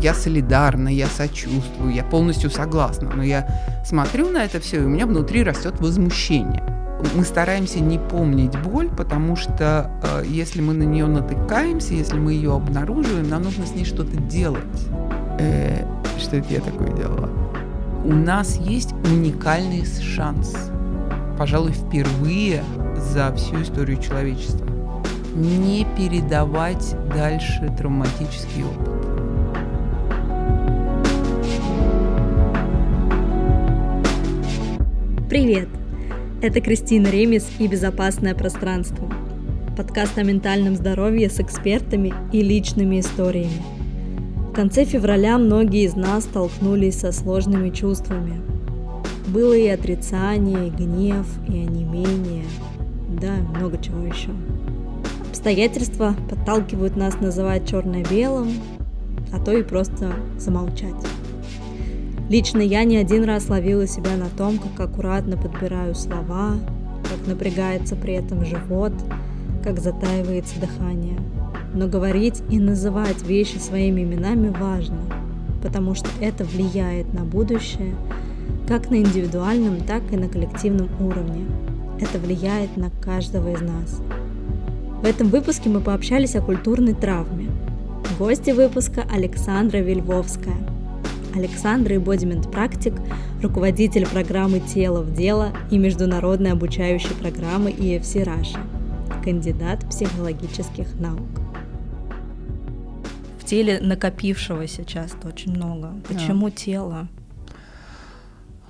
я солидарна, я сочувствую, я полностью согласна, но я смотрю на это все, и у меня внутри растет возмущение. Мы стараемся не помнить боль, потому что э, если мы на нее натыкаемся, если мы ее обнаруживаем, нам нужно с ней что-то делать. Э, что это я такое делала? У нас есть уникальный шанс, пожалуй, впервые за всю историю человечества, не передавать дальше травматический опыт. Привет! Это Кристина Ремис и «Безопасное пространство» – подкаст о ментальном здоровье с экспертами и личными историями. В конце февраля многие из нас столкнулись со сложными чувствами. Было и отрицание, и гнев, и онемение, да, много чего еще. Обстоятельства подталкивают нас называть черное белым, а то и просто замолчать. Лично я не один раз ловила себя на том, как аккуратно подбираю слова, как напрягается при этом живот, как затаивается дыхание. Но говорить и называть вещи своими именами важно, потому что это влияет на будущее как на индивидуальном, так и на коллективном уровне. Это влияет на каждого из нас. В этом выпуске мы пообщались о культурной травме. Гости выпуска Александра Вельвовская – Александра Ибодимент практик, руководитель программы «Тело в дело» и международной обучающей программы EFC Russia, кандидат психологических наук. В теле накопившегося часто очень много. Почему да. тело?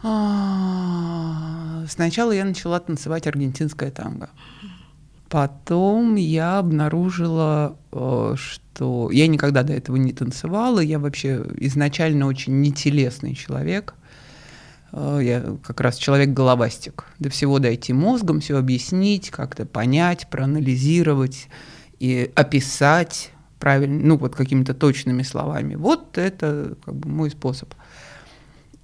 А, сначала я начала танцевать аргентинское танго. Потом я обнаружила, э, что я никогда до этого не танцевала, я вообще изначально очень нетелесный человек. Э, я как раз человек-головастик. До всего дойти мозгом, все объяснить, как-то понять, проанализировать и описать правильно, ну вот какими-то точными словами. Вот это как бы мой способ.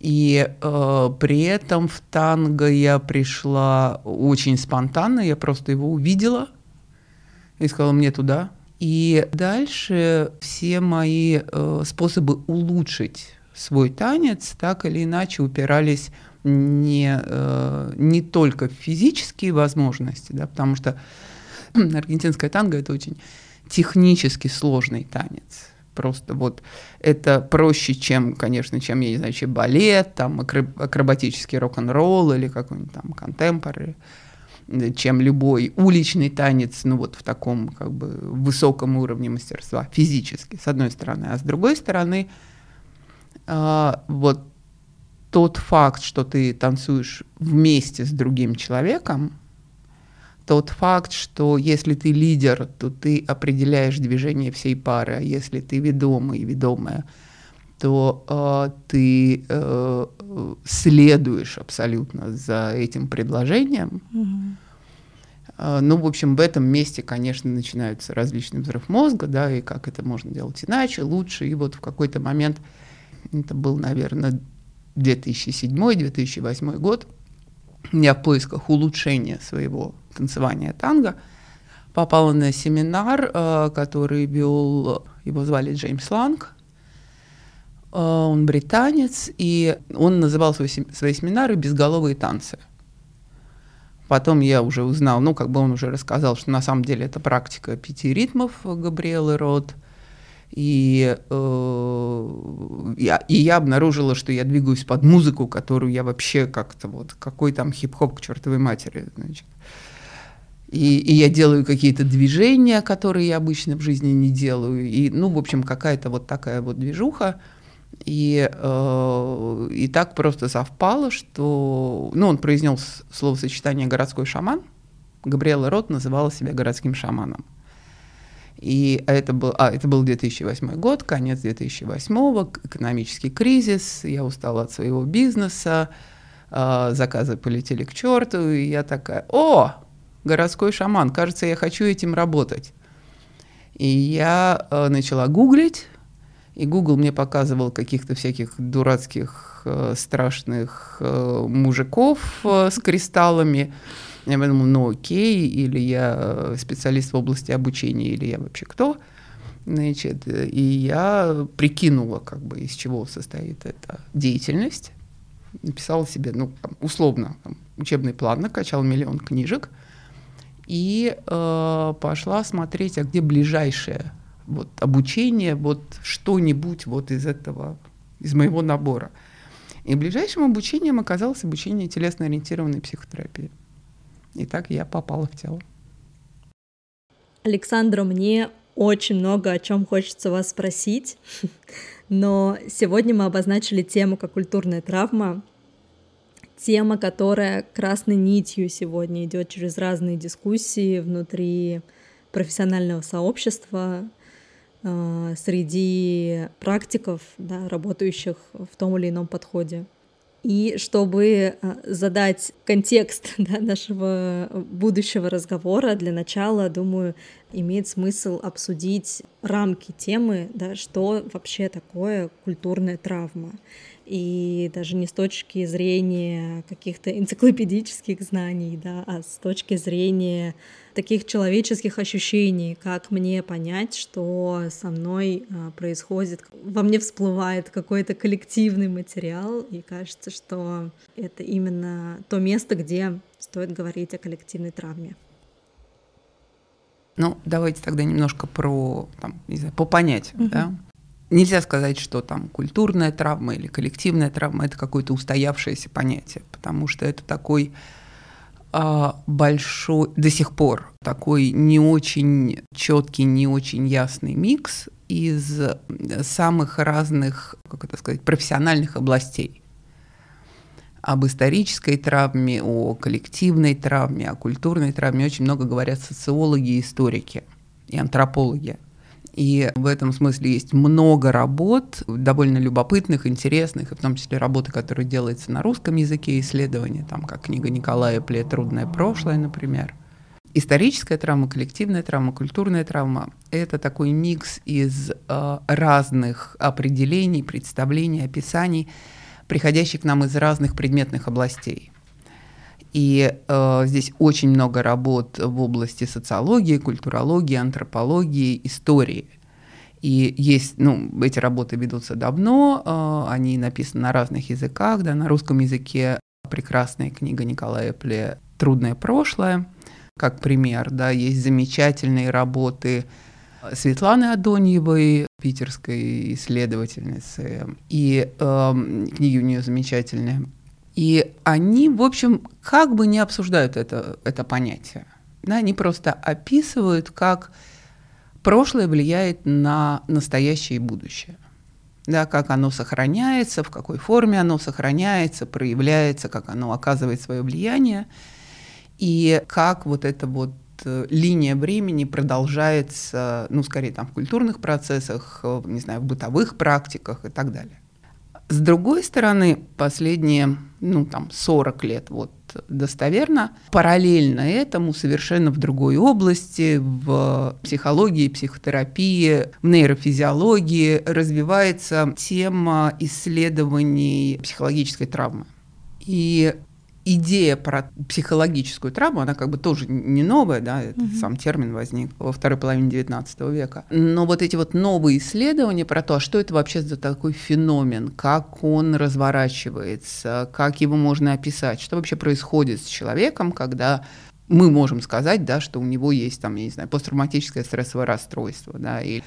И э, при этом в танго я пришла очень спонтанно, я просто его увидела и сказала мне туда. И дальше все мои э, способы улучшить свой танец так или иначе упирались не, э, не только в физические возможности, да, потому что аргентинская танго это очень технически сложный танец. Просто вот это проще, чем, конечно, чем, я не знаю, чем балет, там, акробатический рок-н-ролл или какой-нибудь там контемпорари, чем любой уличный танец, ну вот в таком как бы высоком уровне мастерства физически, с одной стороны. А с другой стороны, э, вот тот факт, что ты танцуешь вместе с другим человеком, тот факт, что если ты лидер, то ты определяешь движение всей пары, а если ты ведомый, ведомая, то э, ты э, следуешь абсолютно за этим предложением. Э, ну, в общем, в этом месте, конечно, начинается различный взрыв мозга, да, и как это можно делать иначе, лучше. И вот в какой-то момент, это был, наверное, 2007-2008 год, я в поисках улучшения своего танцевания танго попала на семинар, э, который вел, его звали Джеймс Ланг, э, он британец, и он называл свои, свои семинары «Безголовые танцы». Потом я уже узнал, ну, как бы он уже рассказал, что на самом деле это практика пяти ритмов Габриэлы Рот – и, э, я, и я обнаружила, что я двигаюсь под музыку, которую я вообще как-то вот, какой там хип-хоп к чертовой матери, значит. И, и я делаю какие-то движения, которые я обычно в жизни не делаю. И, ну, в общем, какая-то вот такая вот движуха. И, э, и так просто совпало, что... Ну, он произнес словосочетание «городской шаман». Габриэла Рот называла себя городским шаманом. И это был, а, это был 2008 год, конец 2008, экономический кризис, я устала от своего бизнеса, э, заказы полетели к черту, и я такая, о, городской шаман, кажется, я хочу этим работать. И я э, начала гуглить, и Google мне показывал каких-то всяких дурацких, э, страшных э, мужиков с кристаллами, я подумала, ну окей, или я специалист в области обучения, или я вообще кто. Значит, и я прикинула, как бы, из чего состоит эта деятельность. Написала себе, ну, условно, учебный план, накачал миллион книжек и э, пошла смотреть, а где ближайшее вот, обучение, вот что-нибудь вот из этого, из моего набора. И ближайшим обучением оказалось обучение телесно-ориентированной психотерапии. И так я попала в тело. Александра, мне очень много о чем хочется вас спросить, но сегодня мы обозначили тему как культурная травма, тема, которая красной нитью сегодня идет через разные дискуссии внутри профессионального сообщества, э, среди практиков, да, работающих в том или ином подходе. И чтобы э, задать контекст да, нашего будущего разговора, для начала, думаю, имеет смысл обсудить рамки темы, да, что вообще такое культурная травма и даже не с точки зрения каких-то энциклопедических знаний, да, а с точки зрения таких человеческих ощущений, как мне понять, что со мной а, происходит, во мне всплывает какой-то коллективный материал, и кажется, что это именно то место, где стоит говорить о коллективной травме. Ну, давайте тогда немножко про, там, не знаю, по понятию, угу. да. Нельзя сказать, что там культурная травма или коллективная травма это какое-то устоявшееся понятие, потому что это такой а, большой, до сих пор такой не очень четкий, не очень ясный микс из самых разных, как это сказать, профессиональных областей. Об исторической травме, о коллективной травме, о культурной травме очень много говорят социологи историки, и антропологи. И в этом смысле есть много работ, довольно любопытных, интересных, и в том числе работы, которые делаются на русском языке, исследования, там, как книга Николая Пле «Трудное прошлое», например. Историческая травма, коллективная травма, культурная травма – это такой микс из э, разных определений, представлений, описаний, приходящих к нам из разных предметных областей. И э, здесь очень много работ в области социологии, культурологии, антропологии, истории. И есть, ну, эти работы ведутся давно, э, они написаны на разных языках, да, на русском языке прекрасная книга Николая Пле «Трудное прошлое», как пример, да, есть замечательные работы Светланы Адоньевой, питерской исследовательницы, и э, книги у нее замечательные. И они, в общем, как бы не обсуждают это, это понятие. Да, они просто описывают, как прошлое влияет на настоящее и будущее. Да, как оно сохраняется, в какой форме оно сохраняется, проявляется, как оно оказывает свое влияние, и как вот эта вот э, линия времени продолжается, ну, скорее там в культурных процессах, не знаю, в бытовых практиках и так далее. С другой стороны, последние, ну, там, 40 лет, вот, достоверно, параллельно этому совершенно в другой области, в психологии, психотерапии, в нейрофизиологии развивается тема исследований психологической травмы. И идея про психологическую травму, она как бы тоже не новая, да, этот угу. сам термин возник во второй половине XIX века. Но вот эти вот новые исследования про то, а что это вообще за такой феномен, как он разворачивается, как его можно описать, что вообще происходит с человеком, когда мы можем сказать, да, что у него есть там, я не знаю, посттравматическое стрессовое расстройство, да, или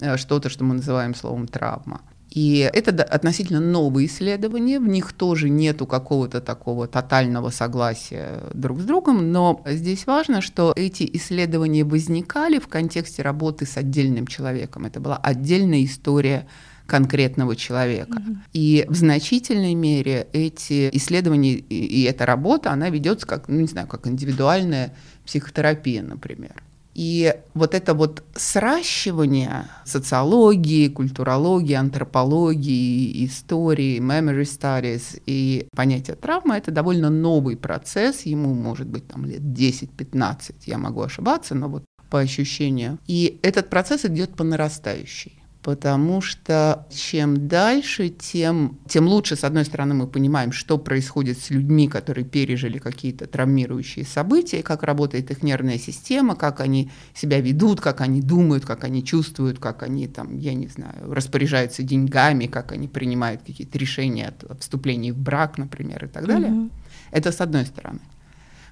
э, что-то, что мы называем словом травма. И это относительно новые исследования, в них тоже нету какого-то такого тотального согласия друг с другом, но здесь важно, что эти исследования возникали в контексте работы с отдельным человеком. Это была отдельная история конкретного человека. Mm-hmm. И в значительной мере эти исследования и, и эта работа, она ведется как, ну, не знаю, как индивидуальная психотерапия, например. И вот это вот сращивание социологии, культурологии, антропологии, истории, memory studies и понятие травмы – это довольно новый процесс, ему может быть там лет 10-15, я могу ошибаться, но вот по ощущению. И этот процесс идет по нарастающей. Потому что чем дальше, тем, тем лучше, с одной стороны, мы понимаем, что происходит с людьми, которые пережили какие-то травмирующие события, как работает их нервная система, как они себя ведут, как они думают, как они чувствуют, как они там, я не знаю, распоряжаются деньгами, как они принимают какие-то решения о вступлении в брак, например, и так далее. Mm-hmm. Это с одной стороны.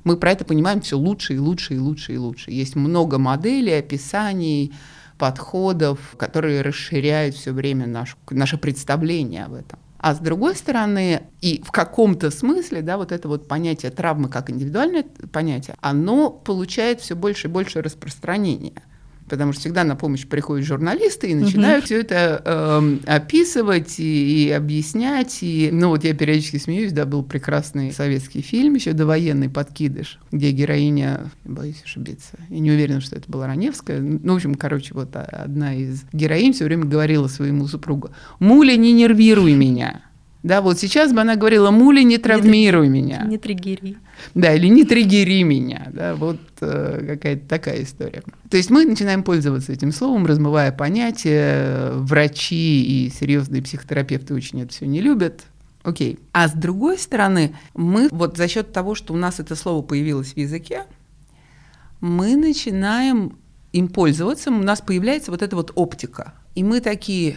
Мы про это понимаем все лучше и лучше и лучше и лучше. Есть много моделей, описаний, подходов, которые расширяют все время наш, наше представление об этом. А с другой стороны, и в каком-то смысле, да, вот это вот понятие травмы как индивидуальное понятие, оно получает все больше и больше распространения потому что всегда на помощь приходят журналисты и начинают угу. все это э, описывать и, и объяснять. И, ну вот я периодически смеюсь, да, был прекрасный советский фильм еще довоенный «Подкидыш», где героиня, боюсь ошибиться, я не уверена, что это была Раневская, ну, в общем, короче, вот одна из героинь все время говорила своему супругу, «Муля, не нервируй меня». Да, вот сейчас бы она говорила, Муля, не травмируй не, меня. Не триггери. Да, или не триггери меня. Да, вот э, какая-то такая история. То есть мы начинаем пользоваться этим словом, размывая понятия. Врачи и серьезные психотерапевты очень это все не любят. Окей. А с другой стороны, мы вот за счет того, что у нас это слово появилось в языке, мы начинаем им пользоваться, у нас появляется вот эта вот оптика. И мы такие,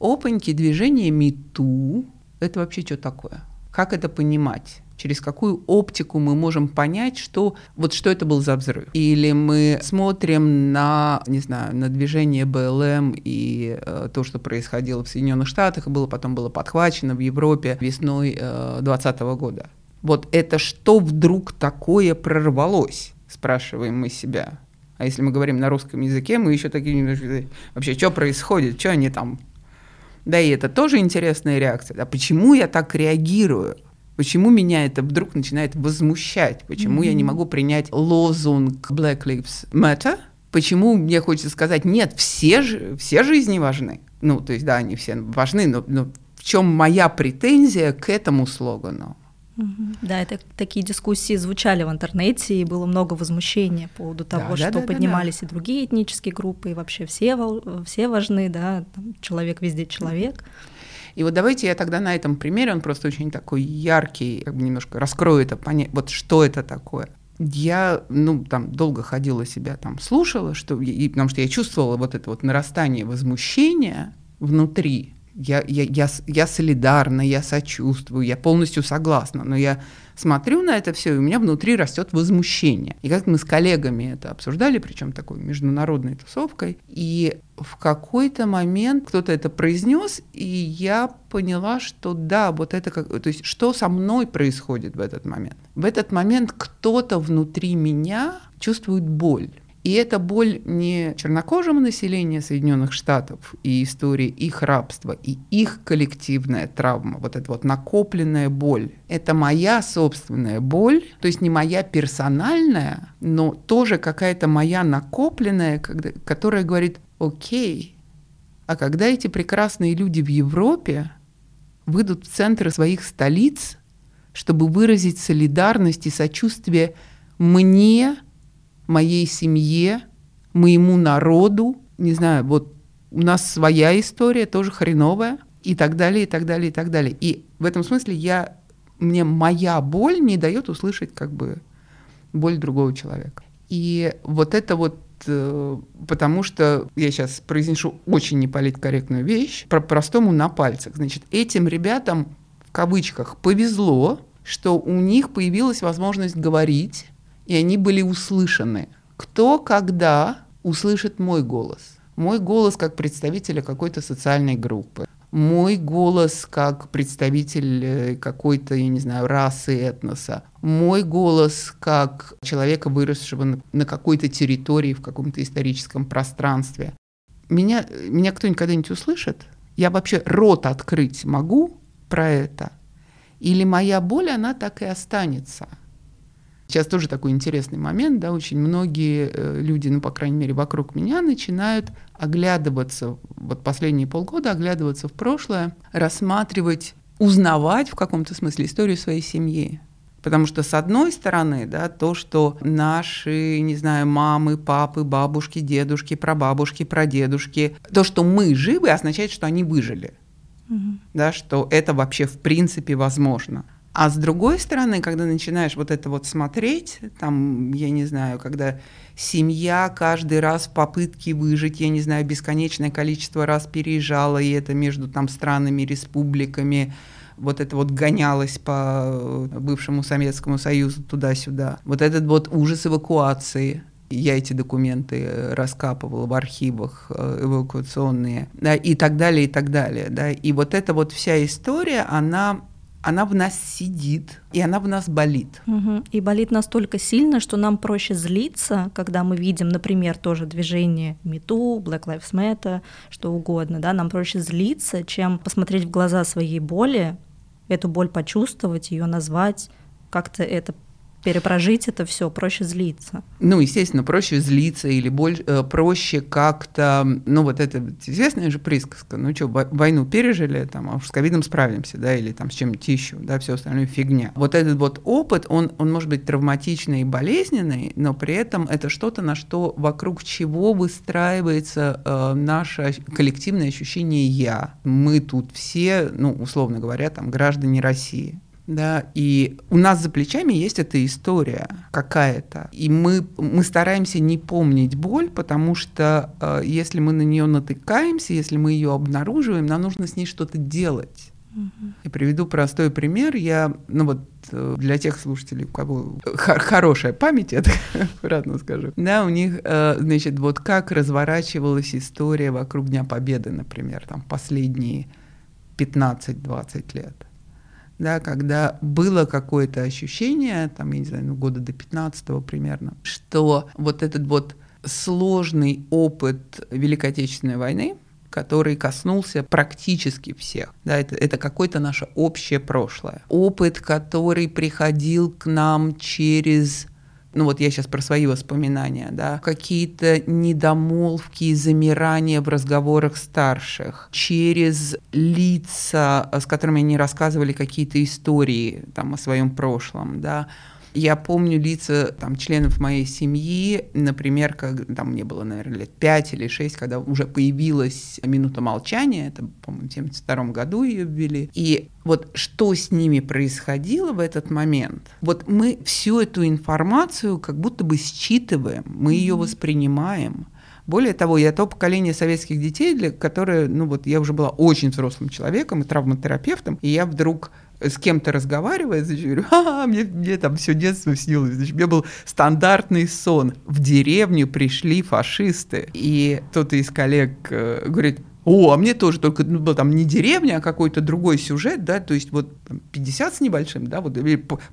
опаньки, движение мету, это вообще что такое? Как это понимать? через какую оптику мы можем понять, что вот что это был за взрыв. Или мы смотрим на, не знаю, на движение БЛМ и э, то, что происходило в Соединенных Штатах, и было потом было подхвачено в Европе весной 2020 э, года. Вот это что вдруг такое прорвалось, спрашиваем мы себя. А если мы говорим на русском языке, мы еще такие вообще, что происходит, что они там да, и это тоже интересная реакция. А почему я так реагирую? Почему меня это вдруг начинает возмущать? Почему mm-hmm. я не могу принять лозунг Black Lives Matter? Почему мне хочется сказать, нет, все, все жизни важны? Ну, то есть, да, они все важны, но, но в чем моя претензия к этому слогану? Да, это такие дискуссии звучали в интернете, и было много возмущения по поводу того, да, что да, поднимались да, да. и другие этнические группы, и вообще все, все важны, да, там, человек везде человек. И вот давайте я тогда на этом примере, он просто очень такой яркий, как бы немножко раскрою это, понять, вот что это такое. Я, ну, там, долго ходила себя, там, слушала, что, и, потому что я чувствовала вот это вот нарастание возмущения внутри, я, я, я, я солидарна, я сочувствую, я полностью согласна, но я смотрю на это все, и у меня внутри растет возмущение. И как мы с коллегами это обсуждали, причем такой международной тусовкой, и в какой-то момент кто-то это произнес, и я поняла, что да, вот это как, то есть что со мной происходит в этот момент. В этот момент кто-то внутри меня чувствует боль. И это боль не чернокожего населения Соединенных Штатов и истории их рабства, и их коллективная травма, вот эта вот накопленная боль. Это моя собственная боль, то есть не моя персональная, но тоже какая-то моя накопленная, которая говорит, окей, а когда эти прекрасные люди в Европе выйдут в центры своих столиц, чтобы выразить солидарность и сочувствие мне, моей семье, моему народу. Не знаю, вот у нас своя история, тоже хреновая, и так далее, и так далее, и так далее. И в этом смысле я, мне моя боль не дает услышать как бы боль другого человека. И вот это вот э, потому что я сейчас произнесу очень неполиткорректную вещь, про простому на пальцах. Значит, этим ребятам в кавычках повезло, что у них появилась возможность говорить и они были услышаны. Кто когда услышит мой голос? Мой голос как представителя какой-то социальной группы, мой голос как представитель э, какой-то, я не знаю, расы, этноса, мой голос как человека, выросшего на какой-то территории, в каком-то историческом пространстве. Меня, меня кто-нибудь когда-нибудь услышит? Я вообще рот открыть могу про это? Или моя боль, она так и останется – Сейчас тоже такой интересный момент, да, очень многие э, люди, ну, по крайней мере, вокруг меня начинают оглядываться, вот последние полгода оглядываться в прошлое, рассматривать, узнавать в каком-то смысле историю своей семьи. Потому что, с одной стороны, да, то, что наши, не знаю, мамы, папы, бабушки, дедушки, прабабушки, прадедушки, то, что мы живы, означает, что они выжили. Угу. Да, что это вообще в принципе возможно. А с другой стороны, когда начинаешь вот это вот смотреть, там, я не знаю, когда семья каждый раз в попытке выжить, я не знаю, бесконечное количество раз переезжала, и это между там странами, республиками, вот это вот гонялось по бывшему Советскому Союзу туда-сюда. Вот этот вот ужас эвакуации, я эти документы раскапывала в архивах э, эвакуационные, да, и так далее, и так далее, да, и вот эта вот вся история, она она в нас сидит, и она в нас болит. Угу. И болит настолько сильно, что нам проще злиться, когда мы видим, например, тоже движение МИТУ, Black Lives Matter, что угодно, да, нам проще злиться, чем посмотреть в глаза своей боли, эту боль почувствовать, ее назвать, как-то это перепрожить это все, проще злиться. Ну, естественно, проще злиться или больше, э, проще как-то, ну, вот это известная же присказка, ну что, войну пережили, там, а уж с ковидом справимся, да, или там с чем-нибудь еще, да, все остальное фигня. Вот этот вот опыт, он, он может быть травматичный и болезненный, но при этом это что-то, на что, вокруг чего выстраивается э, наше коллективное ощущение «я». Мы тут все, ну, условно говоря, там, граждане России да, и у нас за плечами есть эта история какая-то, и мы, мы стараемся не помнить боль, потому что э, если мы на нее натыкаемся, если мы ее обнаруживаем, нам нужно с ней что-то делать. Я приведу простой пример. Я, ну вот э, для тех слушателей, у кого хорошая память, я так аккуратно скажу, да, у них, э, значит, вот как разворачивалась история вокруг Дня Победы, например, там последние 15-20 лет да, когда было какое-то ощущение, там, я не знаю, ну, года до 15 примерно, что вот этот вот сложный опыт Великой Отечественной войны, который коснулся практически всех. Да, это, это какое-то наше общее прошлое. Опыт, который приходил к нам через ну вот я сейчас про свои воспоминания, да, какие-то недомолвки и замирания в разговорах старших, через лица, с которыми они рассказывали какие-то истории там о своем прошлом, да, я помню лица там, членов моей семьи, например, как там мне было, наверное, лет 5 или 6, когда уже появилась минута молчания, это, по-моему, в 72 году ее ввели. И вот что с ними происходило в этот момент, вот мы всю эту информацию как будто бы считываем, мы ее воспринимаем. Более того, я то поколение советских детей, для которых, ну вот я уже была очень взрослым человеком и травматерапевтом, и я вдруг с кем-то разговаривает, значит, говорю, а, мне, мне там все детство снилось. Значит, меня был стандартный сон. В деревню пришли фашисты. И кто-то из коллег э, говорит, о, а мне тоже, только ну, был там не деревня, а какой-то другой сюжет, да, то есть вот 50 с небольшим, да, вот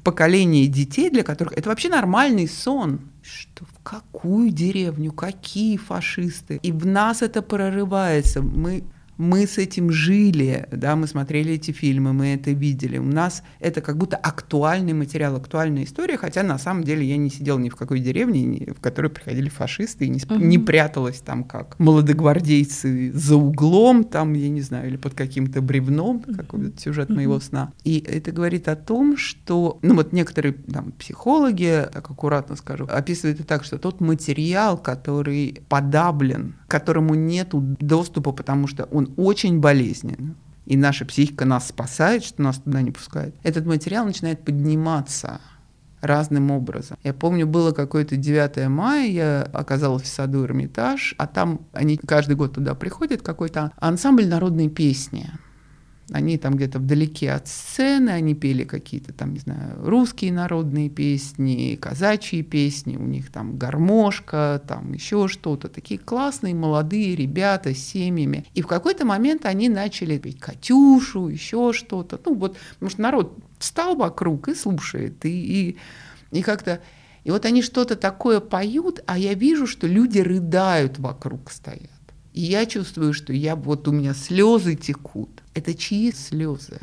поколение детей, для которых это вообще нормальный сон. Что, в какую деревню, какие фашисты? И в нас это прорывается. Мы мы с этим жили, да, мы смотрели эти фильмы, мы это видели. У нас это как будто актуальный материал, актуальная история, хотя на самом деле я не сидела ни в какой деревне, в которой приходили фашисты, и не, угу. не пряталась там как молодогвардейцы за углом, там, я не знаю, или под каким-то бревном, какой-то сюжет угу. моего сна. И это говорит о том, что, ну вот некоторые там психологи, так аккуратно скажу, описывают это так, что тот материал, который подавлен, к которому нету доступа, потому что он очень болезненен, и наша психика нас спасает, что нас туда не пускает, этот материал начинает подниматься разным образом. Я помню, было какое-то 9 мая, я оказалась в саду Эрмитаж, а там они каждый год туда приходят, какой-то ансамбль народной песни. Они там где-то вдалеке от сцены, они пели какие-то там, не знаю, русские народные песни, казачьи песни, у них там гармошка, там еще что-то. Такие классные молодые ребята с семьями. И в какой-то момент они начали петь «Катюшу», еще что-то. Ну вот, что народ встал вокруг и слушает. И, и, и как-то... И вот они что-то такое поют, а я вижу, что люди рыдают вокруг стоят. И я чувствую, что я вот у меня слезы текут. Это чьи слезы?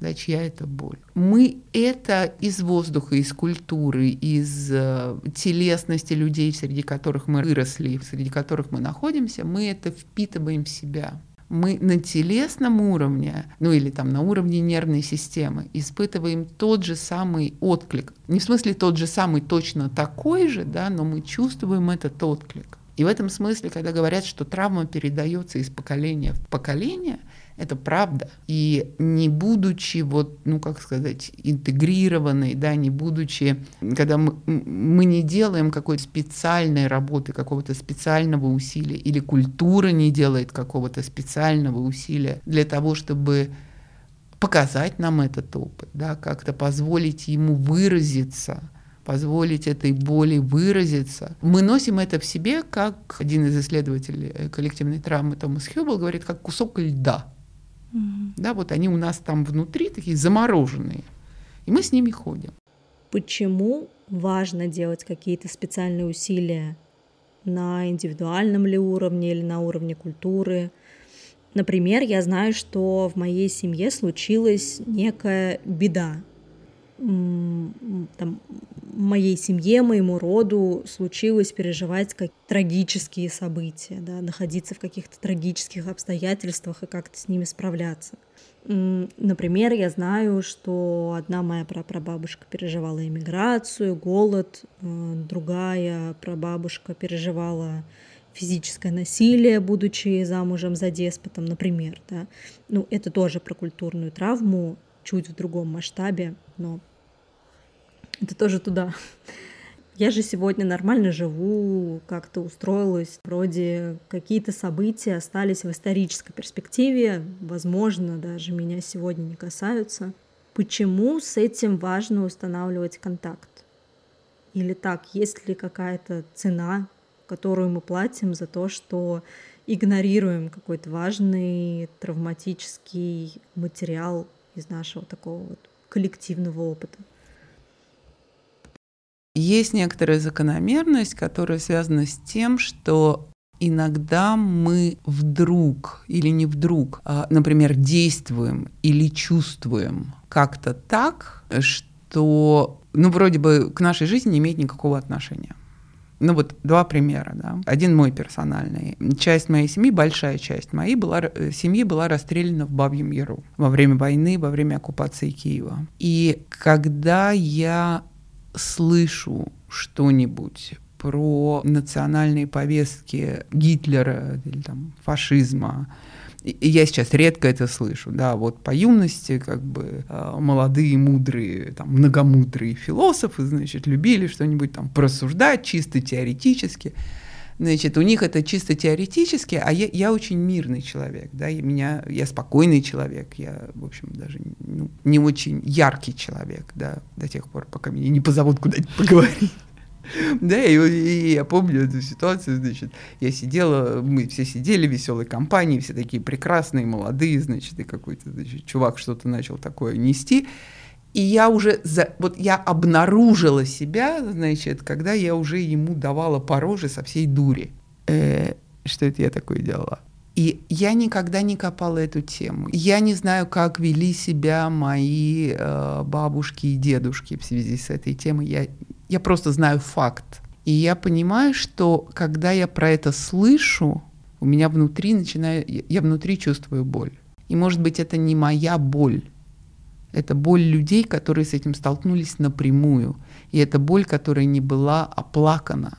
Да, чья это боль? Мы это из воздуха, из культуры, из э, телесности людей, среди которых мы выросли, среди которых мы находимся, мы это впитываем в себя. мы на телесном уровне, ну или там на уровне нервной системы, испытываем тот же самый отклик. Не в смысле тот же самый, точно такой же, да, но мы чувствуем этот отклик. И в этом смысле, когда говорят, что травма передается из поколения в поколение, это правда. И не будучи вот, ну как сказать, интегрированной, да, не будучи, когда мы, мы не делаем какой-то специальной работы, какого-то специального усилия, или культура не делает какого-то специального усилия для того, чтобы показать нам этот опыт, да, как-то позволить ему выразиться, позволить этой боли выразиться. Мы носим это в себе, как один из исследователей коллективной травмы Томас Хьюбл говорит, как кусок льда. Угу. Да, вот они у нас там внутри такие замороженные, и мы с ними ходим. Почему важно делать какие-то специальные усилия на индивидуальном ли уровне или на уровне культуры? Например, я знаю, что в моей семье случилась некая беда. Там, моей семье, моему роду случилось переживать как трагические события, да, находиться в каких-то трагических обстоятельствах и как-то с ними справляться. Например, я знаю, что одна моя прапрабабушка переживала иммиграцию, голод, э, другая прабабушка переживала физическое насилие, будучи замужем за деспотом, например. Да. Ну, это тоже про культурную травму, чуть в другом масштабе, но это тоже туда. Я же сегодня нормально живу, как-то устроилась. Вроде какие-то события остались в исторической перспективе, возможно, даже меня сегодня не касаются. Почему с этим важно устанавливать контакт? Или так, есть ли какая-то цена, которую мы платим за то, что игнорируем какой-то важный травматический материал из нашего такого вот коллективного опыта? Есть некоторая закономерность, которая связана с тем, что иногда мы вдруг или не вдруг, а, например, действуем или чувствуем как-то так, что, ну, вроде бы к нашей жизни не имеет никакого отношения. Ну вот два примера, да. Один мой персональный. Часть моей семьи, большая часть моей была, э, семьи была расстреляна в Бабьем Яру во время войны, во время оккупации Киева. И когда я слышу что-нибудь про национальные повестки Гитлера или там фашизма, и я сейчас редко это слышу, да, вот по юности как бы а, молодые, мудрые, там, многомудрые философы, значит, любили что-нибудь там просуждать чисто теоретически, Значит, у них это чисто теоретически, а я, я очень мирный человек, да, я, меня, я спокойный человек, я, в общем, даже ну, не очень яркий человек, да, до тех пор, пока меня не позовут куда-нибудь поговорить. Да, и, и я помню эту ситуацию, значит, я сидела, мы все сидели в веселой компании, все такие прекрасные, молодые, значит, и какой-то значит, чувак что-то начал такое нести, и я уже, за, вот я обнаружила себя, значит, когда я уже ему давала по роже со всей дури. Э, что это я такое делала? И я никогда не копала эту тему. Я не знаю, как вели себя мои э, бабушки и дедушки в связи с этой темой. Я, я просто знаю факт. И я понимаю, что когда я про это слышу, у меня внутри начинаю, я внутри чувствую боль. И может быть это не моя боль, это боль людей, которые с этим столкнулись напрямую. И это боль, которая не была оплакана.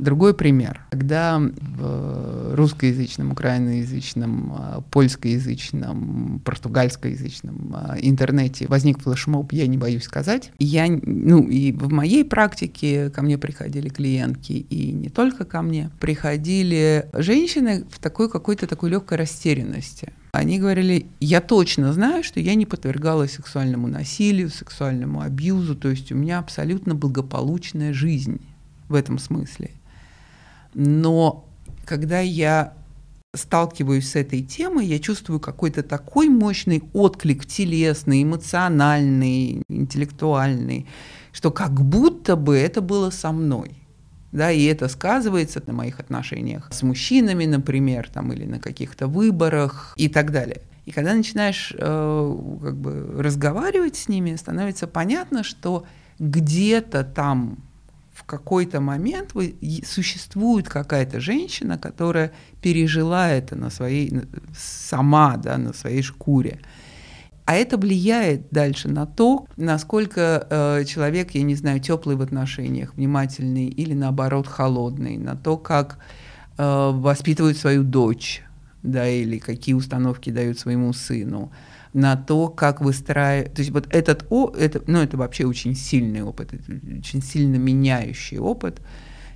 Другой пример. Когда в русскоязычном, украиноязычном, а, польскоязычном, португальскоязычном а, интернете возник флешмоб, я не боюсь сказать. Я, ну, и в моей практике ко мне приходили клиентки, и не только ко мне, приходили женщины в такой какой-то такой легкой растерянности. Они говорили, я точно знаю, что я не подвергалась сексуальному насилию, сексуальному абьюзу, то есть у меня абсолютно благополучная жизнь в этом смысле. Но когда я сталкиваюсь с этой темой, я чувствую какой-то такой мощный отклик телесный, эмоциональный, интеллектуальный, что как будто бы это было со мной да, и это сказывается на моих отношениях с мужчинами, например, там, или на каких-то выборах и так далее. И когда начинаешь э, как бы разговаривать с ними, становится понятно, что где-то там в какой-то момент существует какая-то женщина, которая пережила это на своей, сама, да, на своей шкуре. А это влияет дальше на то, насколько э, человек, я не знаю, теплый в отношениях, внимательный или наоборот холодный, на то, как э, воспитывает свою дочь, да, или какие установки дают своему сыну, на то, как выстраивать. То есть вот этот, о, это, ну, это вообще очень сильный опыт, очень сильно меняющий опыт.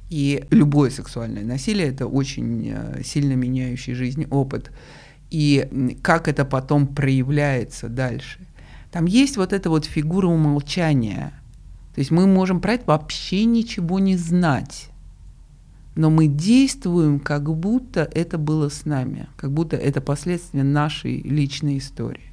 И любое сексуальное насилие – это очень э, сильно меняющий жизнь опыт. И как это потом проявляется дальше. Там есть вот эта вот фигура умолчания. То есть мы можем про это вообще ничего не знать но мы действуем, как будто это было с нами, как будто это последствия нашей личной истории.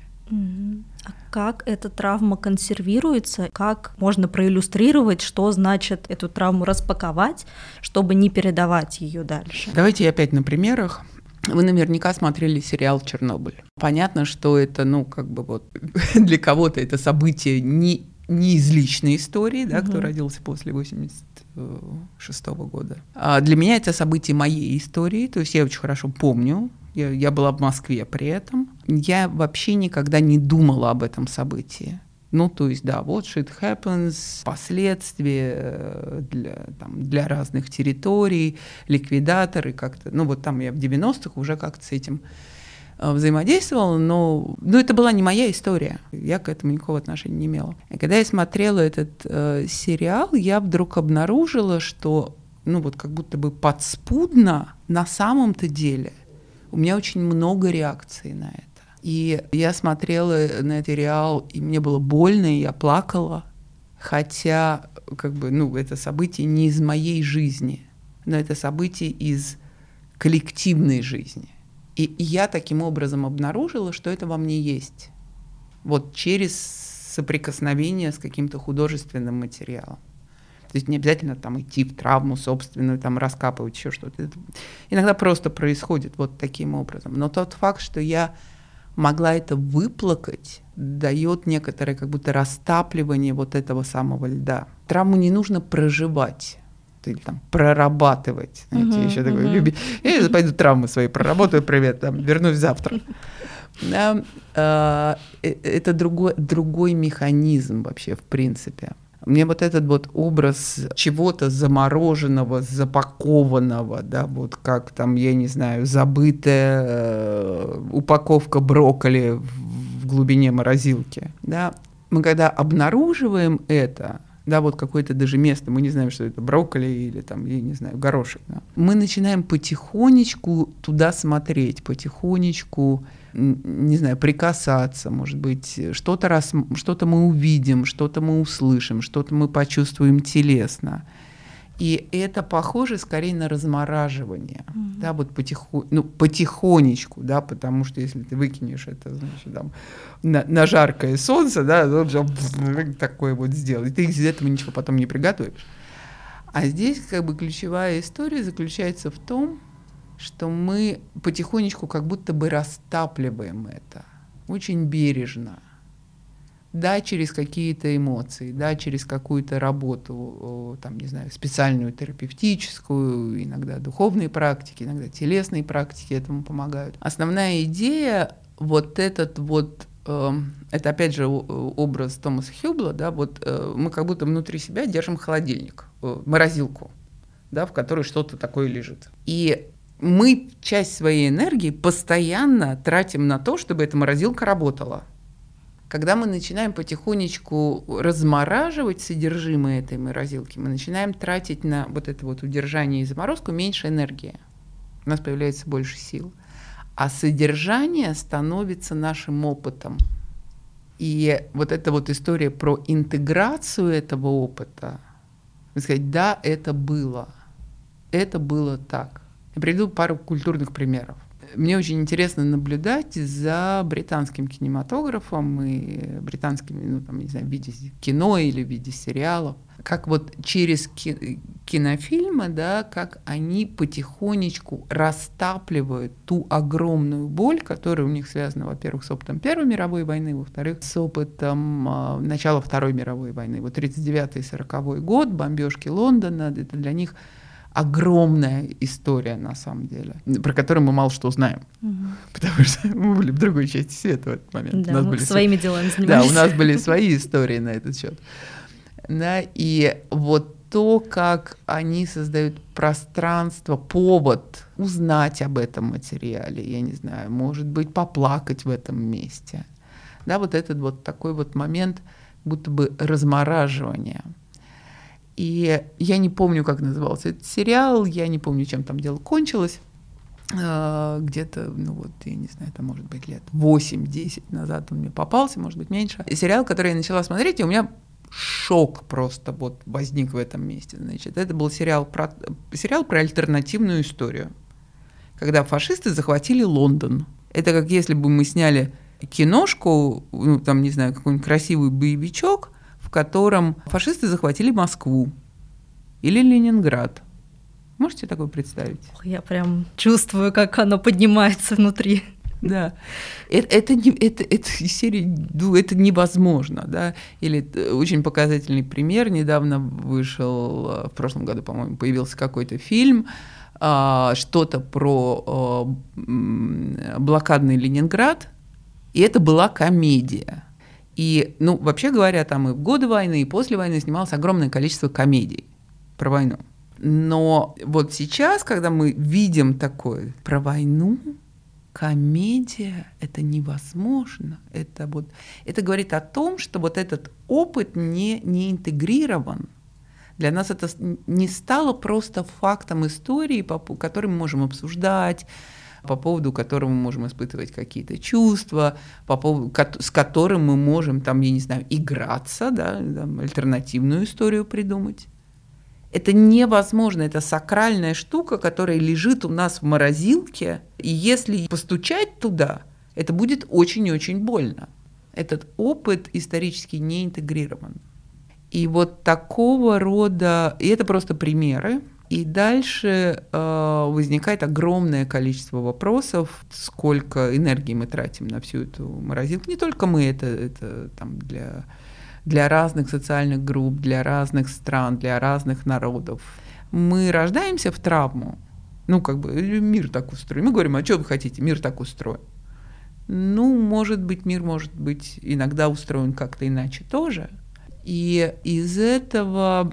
А как эта травма консервируется? Как можно проиллюстрировать, что значит эту травму распаковать, чтобы не передавать ее дальше? Давайте опять на примерах. Вы наверняка смотрели сериал «Чернобыль». Понятно, что это, ну, как бы вот для кого-то это событие не, не из личной истории, да, угу. кто родился после 86 -го года. А для меня это событие моей истории, то есть я очень хорошо помню я, я была в Москве при этом. Я вообще никогда не думала об этом событии. Ну, то есть, да, вот shit happens, последствия э, для, там, для разных территорий, ликвидаторы как-то. Ну, вот там я в 90-х уже как-то с этим э, взаимодействовала, но, но это была не моя история. Я к этому никакого отношения не имела. И когда я смотрела этот э, сериал, я вдруг обнаружила, что ну вот как будто бы подспудно на самом-то деле у меня очень много реакций на это. И я смотрела на этот реал, и мне было больно, и я плакала. Хотя, как бы, ну, это событие не из моей жизни, но это событие из коллективной жизни. И, я таким образом обнаружила, что это во мне есть. Вот через соприкосновение с каким-то художественным материалом. То есть не обязательно там идти в травму собственную, там раскапывать еще что-то. Иногда просто происходит вот таким образом. Но тот факт, что я могла это выплакать, дает некоторое как будто растапливание вот этого самого льда. Травму не нужно проживать или там прорабатывать. Знаете, uh-huh, еще uh-huh. такой люби. Я пойду травмы свои проработаю, привет, там, вернусь завтра. Э, э, это другой, другой механизм вообще, в принципе. Мне вот этот вот образ чего-то замороженного, запакованного, да, вот как там, я не знаю, забытая э, упаковка брокколи в, глубине морозилки, да, мы когда обнаруживаем это, да, вот какое-то даже место, мы не знаем, что это брокколи или там, я не знаю, горошек, да, мы начинаем потихонечку туда смотреть, потихонечку не знаю, прикасаться, может быть, что-то раз, что-то мы увидим, что-то мы услышим, что-то мы почувствуем телесно. И это похоже скорее на размораживание, mm-hmm. да, вот потиху, ну, потихонечку, да, потому что если ты выкинешь это, значит, там, на, на жаркое солнце, да, он же такое вот сделал, и ты из этого ничего потом не приготовишь. А здесь как бы ключевая история заключается в том, что мы потихонечку как будто бы растапливаем это, очень бережно. Да, через какие-то эмоции, да, через какую-то работу, там, не знаю, специальную терапевтическую, иногда духовные практики, иногда телесные практики этому помогают. Основная идея вот этот вот эм, это опять же образ Томаса Хюбла, да, вот э, мы как будто внутри себя держим холодильник, э, морозилку, да, в которой что-то такое лежит. И мы часть своей энергии постоянно тратим на то, чтобы эта морозилка работала. Когда мы начинаем потихонечку размораживать содержимое этой морозилки, мы начинаем тратить на вот это вот удержание и заморозку меньше энергии. У нас появляется больше сил. А содержание становится нашим опытом. И вот эта вот история про интеграцию этого опыта, сказать, да, это было, это было так. Я приведу пару культурных примеров. Мне очень интересно наблюдать за британским кинематографом и британскими, ну, там, не знаю, в виде кино или в виде сериалов. как вот через кинофильмы, да, как они потихонечку растапливают ту огромную боль, которая у них связана, во-первых, с опытом Первой мировой войны, во-вторых, с опытом э, начала Второй мировой войны. Вот 39-й 40 год, бомбежки Лондона, это для них огромная история на самом деле, про которую мы мало что знаем, угу. потому что мы были в другой части света в этот момент. Да, у нас были своими свои... делами занимались. Да, у нас были свои истории на этот счет. Да, и вот то, как они создают пространство, повод узнать об этом материале, я не знаю, может быть, поплакать в этом месте. Да, вот этот вот такой вот момент будто бы размораживания – и я не помню, как назывался этот сериал, я не помню, чем там дело кончилось. А, где-то, ну вот, я не знаю, это может быть лет 8-10 назад он мне попался, может быть, меньше. Сериал, который я начала смотреть, и у меня шок просто вот возник в этом месте. Значит, это был сериал про, сериал про альтернативную историю, когда фашисты захватили Лондон. Это как если бы мы сняли киношку, ну, там, не знаю, какой-нибудь красивый боевичок, котором фашисты захватили Москву или Ленинград. Можете такое представить? Я прям чувствую, как оно поднимается внутри. Да, это, это, не, это, это ну, это невозможно, да, или э, очень показательный пример, недавно вышел, э, в прошлом году, по-моему, появился какой-то фильм, а, что-то про а, блокадный Ленинград, и это была комедия, и, ну, вообще говоря, там и в годы войны, и после войны снималось огромное количество комедий про войну. Но вот сейчас, когда мы видим такое про войну, комедия это невозможно. Это вот это говорит о том, что вот этот опыт не, не интегрирован. Для нас это не стало просто фактом истории, который мы можем обсуждать, по поводу которого мы можем испытывать какие-то чувства, по поводу, с которым мы можем, там, я не знаю, играться, да, там, альтернативную историю придумать. Это невозможно, это сакральная штука, которая лежит у нас в морозилке, и если постучать туда, это будет очень-очень больно. Этот опыт исторически не интегрирован. И вот такого рода, и это просто примеры, и дальше э, возникает огромное количество вопросов, сколько энергии мы тратим на всю эту морозилку. Не только мы, это, это там для, для разных социальных групп, для разных стран, для разных народов. Мы рождаемся в травму. Ну, как бы мир так устроен. Мы говорим, а что вы хотите? Мир так устроен. Ну, может быть, мир может быть иногда устроен как-то иначе тоже – и из этого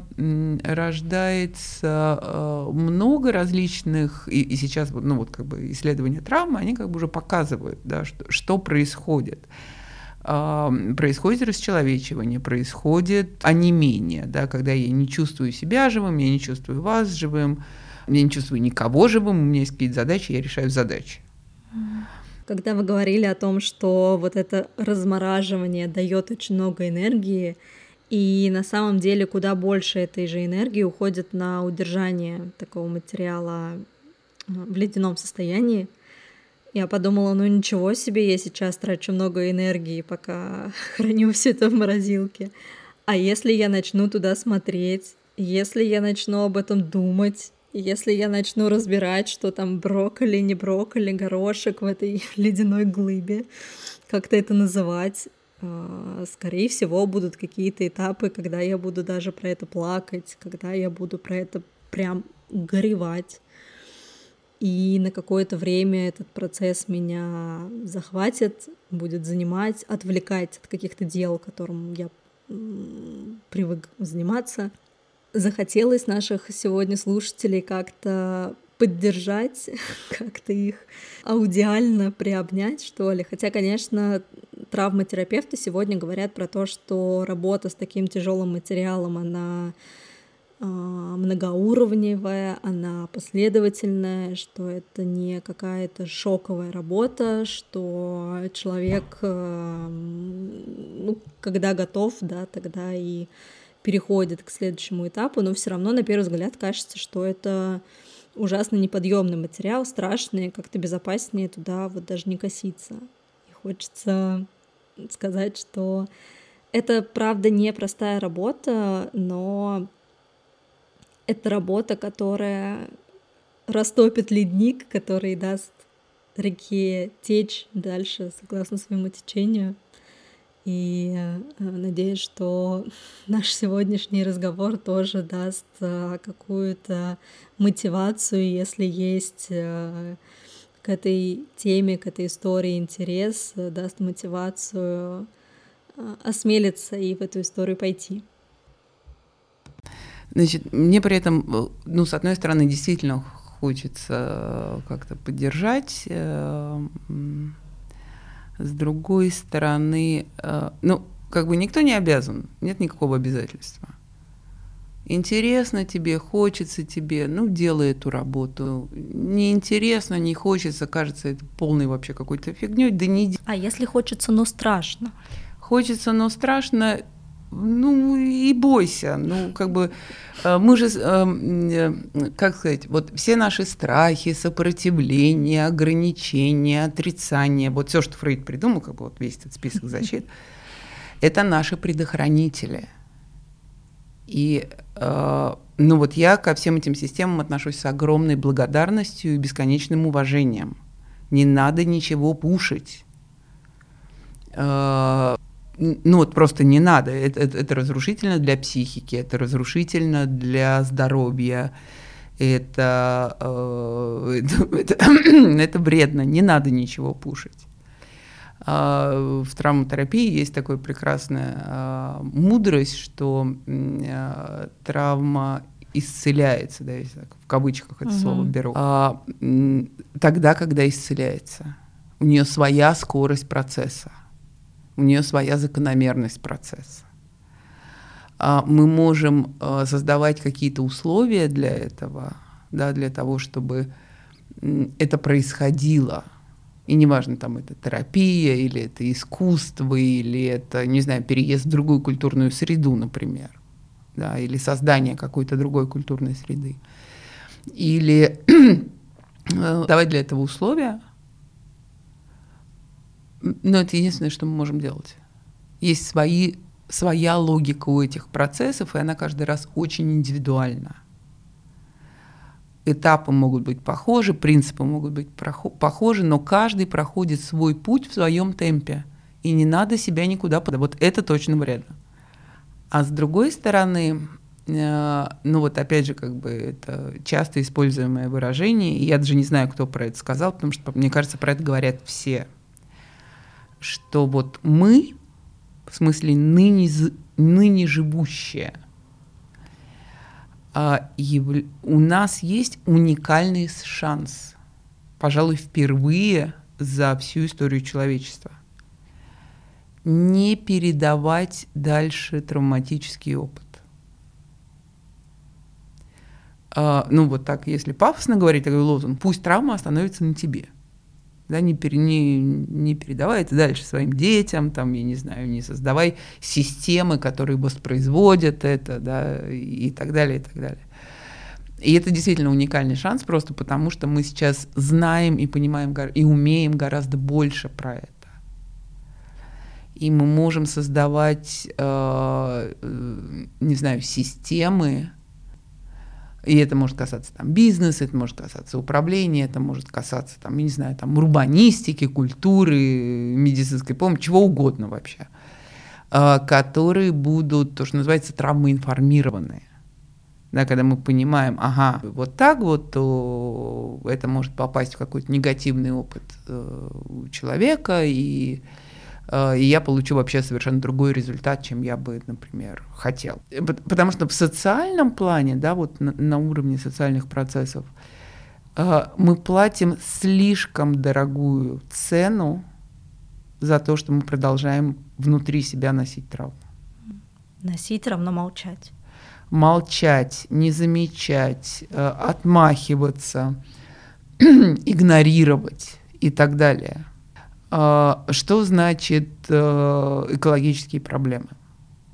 рождается э, много различных, и, и сейчас ну, вот как бы исследования травмы, они как бы уже показывают, да, что, что происходит. Происходит расчеловечивание, происходит онемение, да, когда я не чувствую себя живым, я не чувствую вас живым, я не чувствую никого живым, у меня есть какие-то задачи, я решаю задачи. Когда вы говорили о том, что вот это размораживание дает очень много энергии, и на самом деле куда больше этой же энергии уходит на удержание такого материала э, в ледяном состоянии. Я подумала, ну ничего себе, я сейчас трачу много энергии, пока храню все это в морозилке. А если я начну туда смотреть, если я начну об этом думать, если я начну разбирать, что там брокколи, не брокколи, горошек в этой ледяной глыбе, как-то это называть, скорее всего, будут какие-то этапы, когда я буду даже про это плакать, когда я буду про это прям горевать. И на какое-то время этот процесс меня захватит, будет занимать, отвлекать от каких-то дел, которым я привык заниматься. Захотелось наших сегодня слушателей как-то поддержать, как-то их аудиально приобнять, что ли. Хотя, конечно, травматерапевты сегодня говорят про то, что работа с таким тяжелым материалом, она а, многоуровневая, она последовательная, что это не какая-то шоковая работа, что человек, а, ну, когда готов, да, тогда и переходит к следующему этапу, но все равно на первый взгляд кажется, что это ужасно неподъемный материал, страшный, как-то безопаснее туда вот даже не коситься. И хочется сказать, что Это, правда, непростая работа, но это работа, которая растопит ледник, который даст реке течь дальше согласно своему течению. И э, надеюсь, что наш сегодняшний разговор тоже даст э, какую-то мотивацию, если есть э, этой теме, к этой истории интерес, даст мотивацию осмелиться и в эту историю пойти. Значит, мне при этом, ну, с одной стороны, действительно хочется как-то поддержать с другой стороны, э, ну, как бы никто не обязан, нет никакого обязательства. Интересно тебе, хочется тебе, ну, делай эту работу. Неинтересно, не хочется, кажется, это полный вообще какой-то фигней, да не А если хочется, но страшно? Хочется, но страшно, ну и бойся, ну как бы э, мы же, э, э, как сказать, вот все наши страхи, сопротивления, ограничения, отрицания, вот все, что Фрейд придумал, как бы вот весь этот список защит, это наши предохранители. И ну вот я ко всем этим системам отношусь с огромной благодарностью и бесконечным уважением. Не надо ничего пушить ну вот просто не надо. Это, это, это разрушительно для психики, это разрушительно для здоровья. Это, э, это, это, это вредно, не надо ничего пушить. А в травматерапии есть такая прекрасная мудрость, что а, травма исцеляется, да, если так, в кавычках это угу. слово беру, а, тогда, когда исцеляется. У нее своя скорость процесса у нее своя закономерность процесса. А мы можем а, создавать какие-то условия для этого, да, для того, чтобы это происходило. И неважно, там это терапия, или это искусство, или это, не знаю, переезд в другую культурную среду, например, да, или создание какой-то другой культурной среды. Или э, давать для этого условия, но это единственное, что мы можем делать. Есть свои, своя логика у этих процессов, и она каждый раз очень индивидуальна. Этапы могут быть похожи, принципы могут быть похожи, но каждый проходит свой путь в своем темпе. И не надо себя никуда подать. Вот это точно вредно. А с другой стороны, э, ну вот опять же, как бы это часто используемое выражение, и я даже не знаю, кто про это сказал, потому что, мне кажется, про это говорят все что вот мы, в смысле ныне, ныне живущие, у нас есть уникальный шанс, пожалуй, впервые за всю историю человечества, не передавать дальше травматический опыт. А, ну вот так, если пафосно говорить, такой лозунг, пусть травма остановится на тебе – да, не, пере, не, не передавай это дальше своим детям, там, я не знаю, не создавай системы, которые воспроизводят это, да, и так далее, и так далее. И это действительно уникальный шанс, просто потому что мы сейчас знаем и понимаем и умеем гораздо больше про это. И мы можем создавать, э, э не знаю, системы, и это может касаться там бизнеса, это может касаться управления, это может касаться там, я не знаю, там урбанистики, культуры, медицинской помощи, чего угодно вообще, а, которые будут, то, что называется, травмоинформированные. Да, когда мы понимаем, ага, вот так вот, то это может попасть в какой-то негативный опыт э, у человека, и и я получу вообще совершенно другой результат, чем я бы, например, хотел. Э, потому что в социальном плане, да, вот на, на уровне социальных процессов, э, мы платим слишком дорогую цену за то, что мы продолжаем внутри себя носить травму. Носить равно молчать. Молчать, не замечать, отмахиваться, игнорировать и так далее. А, что значит э, экологические проблемы?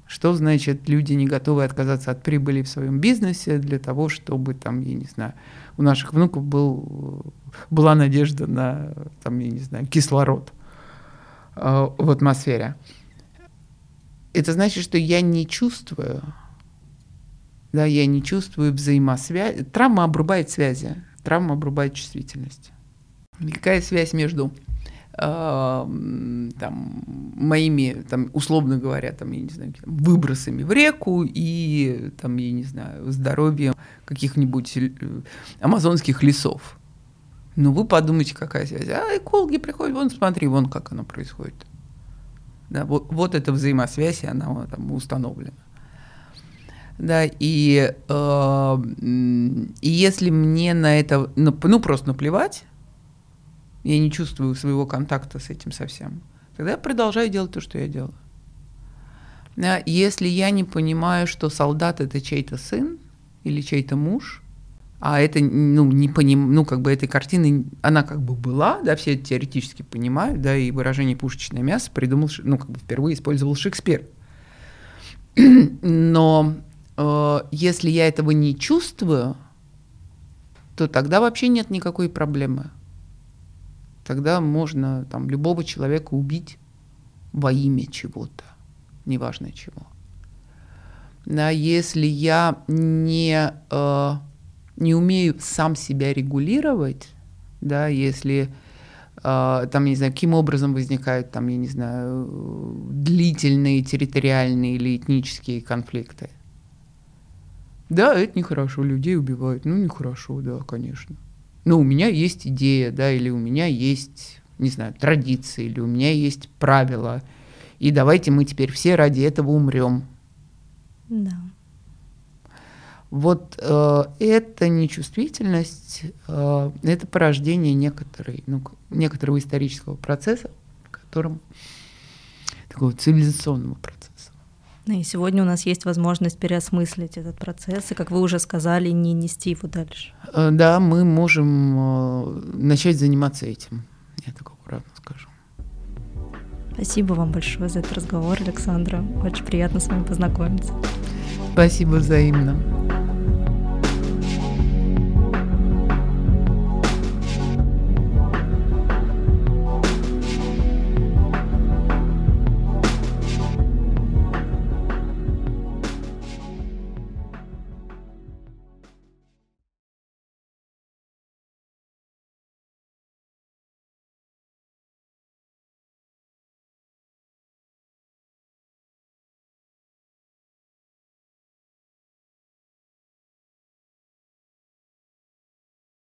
Что значит люди не готовы отказаться от прибыли в своем бизнесе для того, чтобы там, я не знаю, у наших внуков был, была надежда на, там, я не знаю, кислород э, в атмосфере. это значит, что я не чувствую, да, я не чувствую взаимосвязи. Травма обрубает связи, травма обрубает чувствительность. Какая связь между там, моими, там, условно говоря, там, я не знаю, выбросами в реку и, там, я не знаю, здоровьем каких-нибудь э, амазонских лесов. Ну, вы подумайте, какая связь. А экологи приходят, вон, смотри, вон как оно происходит. Да, вот, вот эта взаимосвязь, она там установлена. Да, и, э, и если мне на это, ну, ну, просто наплевать, я не чувствую своего контакта с этим совсем, тогда я продолжаю делать то, что я делаю. Если я не понимаю, что солдат это чей-то сын или чей-то муж, а это, ну, не поним, ну, как бы этой картины, она как бы была, да, все теоретически понимают, да, и выражение «пушечное мясо» придумал, ну, как бы впервые использовал Шекспир. Но э, если я этого не чувствую, то тогда вообще нет никакой проблемы. Тогда можно там любого человека убить во имя чего-то, неважно чего. Да, если я не э, не умею сам себя регулировать, да, если э, там, не знаю, каким образом возникают там, я не знаю, длительные территориальные или этнические конфликты. Да, это нехорошо, людей убивают. Ну, нехорошо, да, конечно. Но у меня есть идея, да, или у меня есть, не знаю, традиции, или у меня есть правила. И давайте мы теперь все ради этого умрем. Да. Вот э, эта нечувствительность, э, это порождение некоторой, ну, некоторого исторического процесса, которым такого цивилизационного процесса. И сегодня у нас есть возможность переосмыслить этот процесс, и, как вы уже сказали, не нести его дальше. Э, да, мы можем э, начать заниматься этим, я так аккуратно скажу. Спасибо вам большое за этот разговор, Александра. Очень приятно с вами познакомиться. Спасибо взаимно.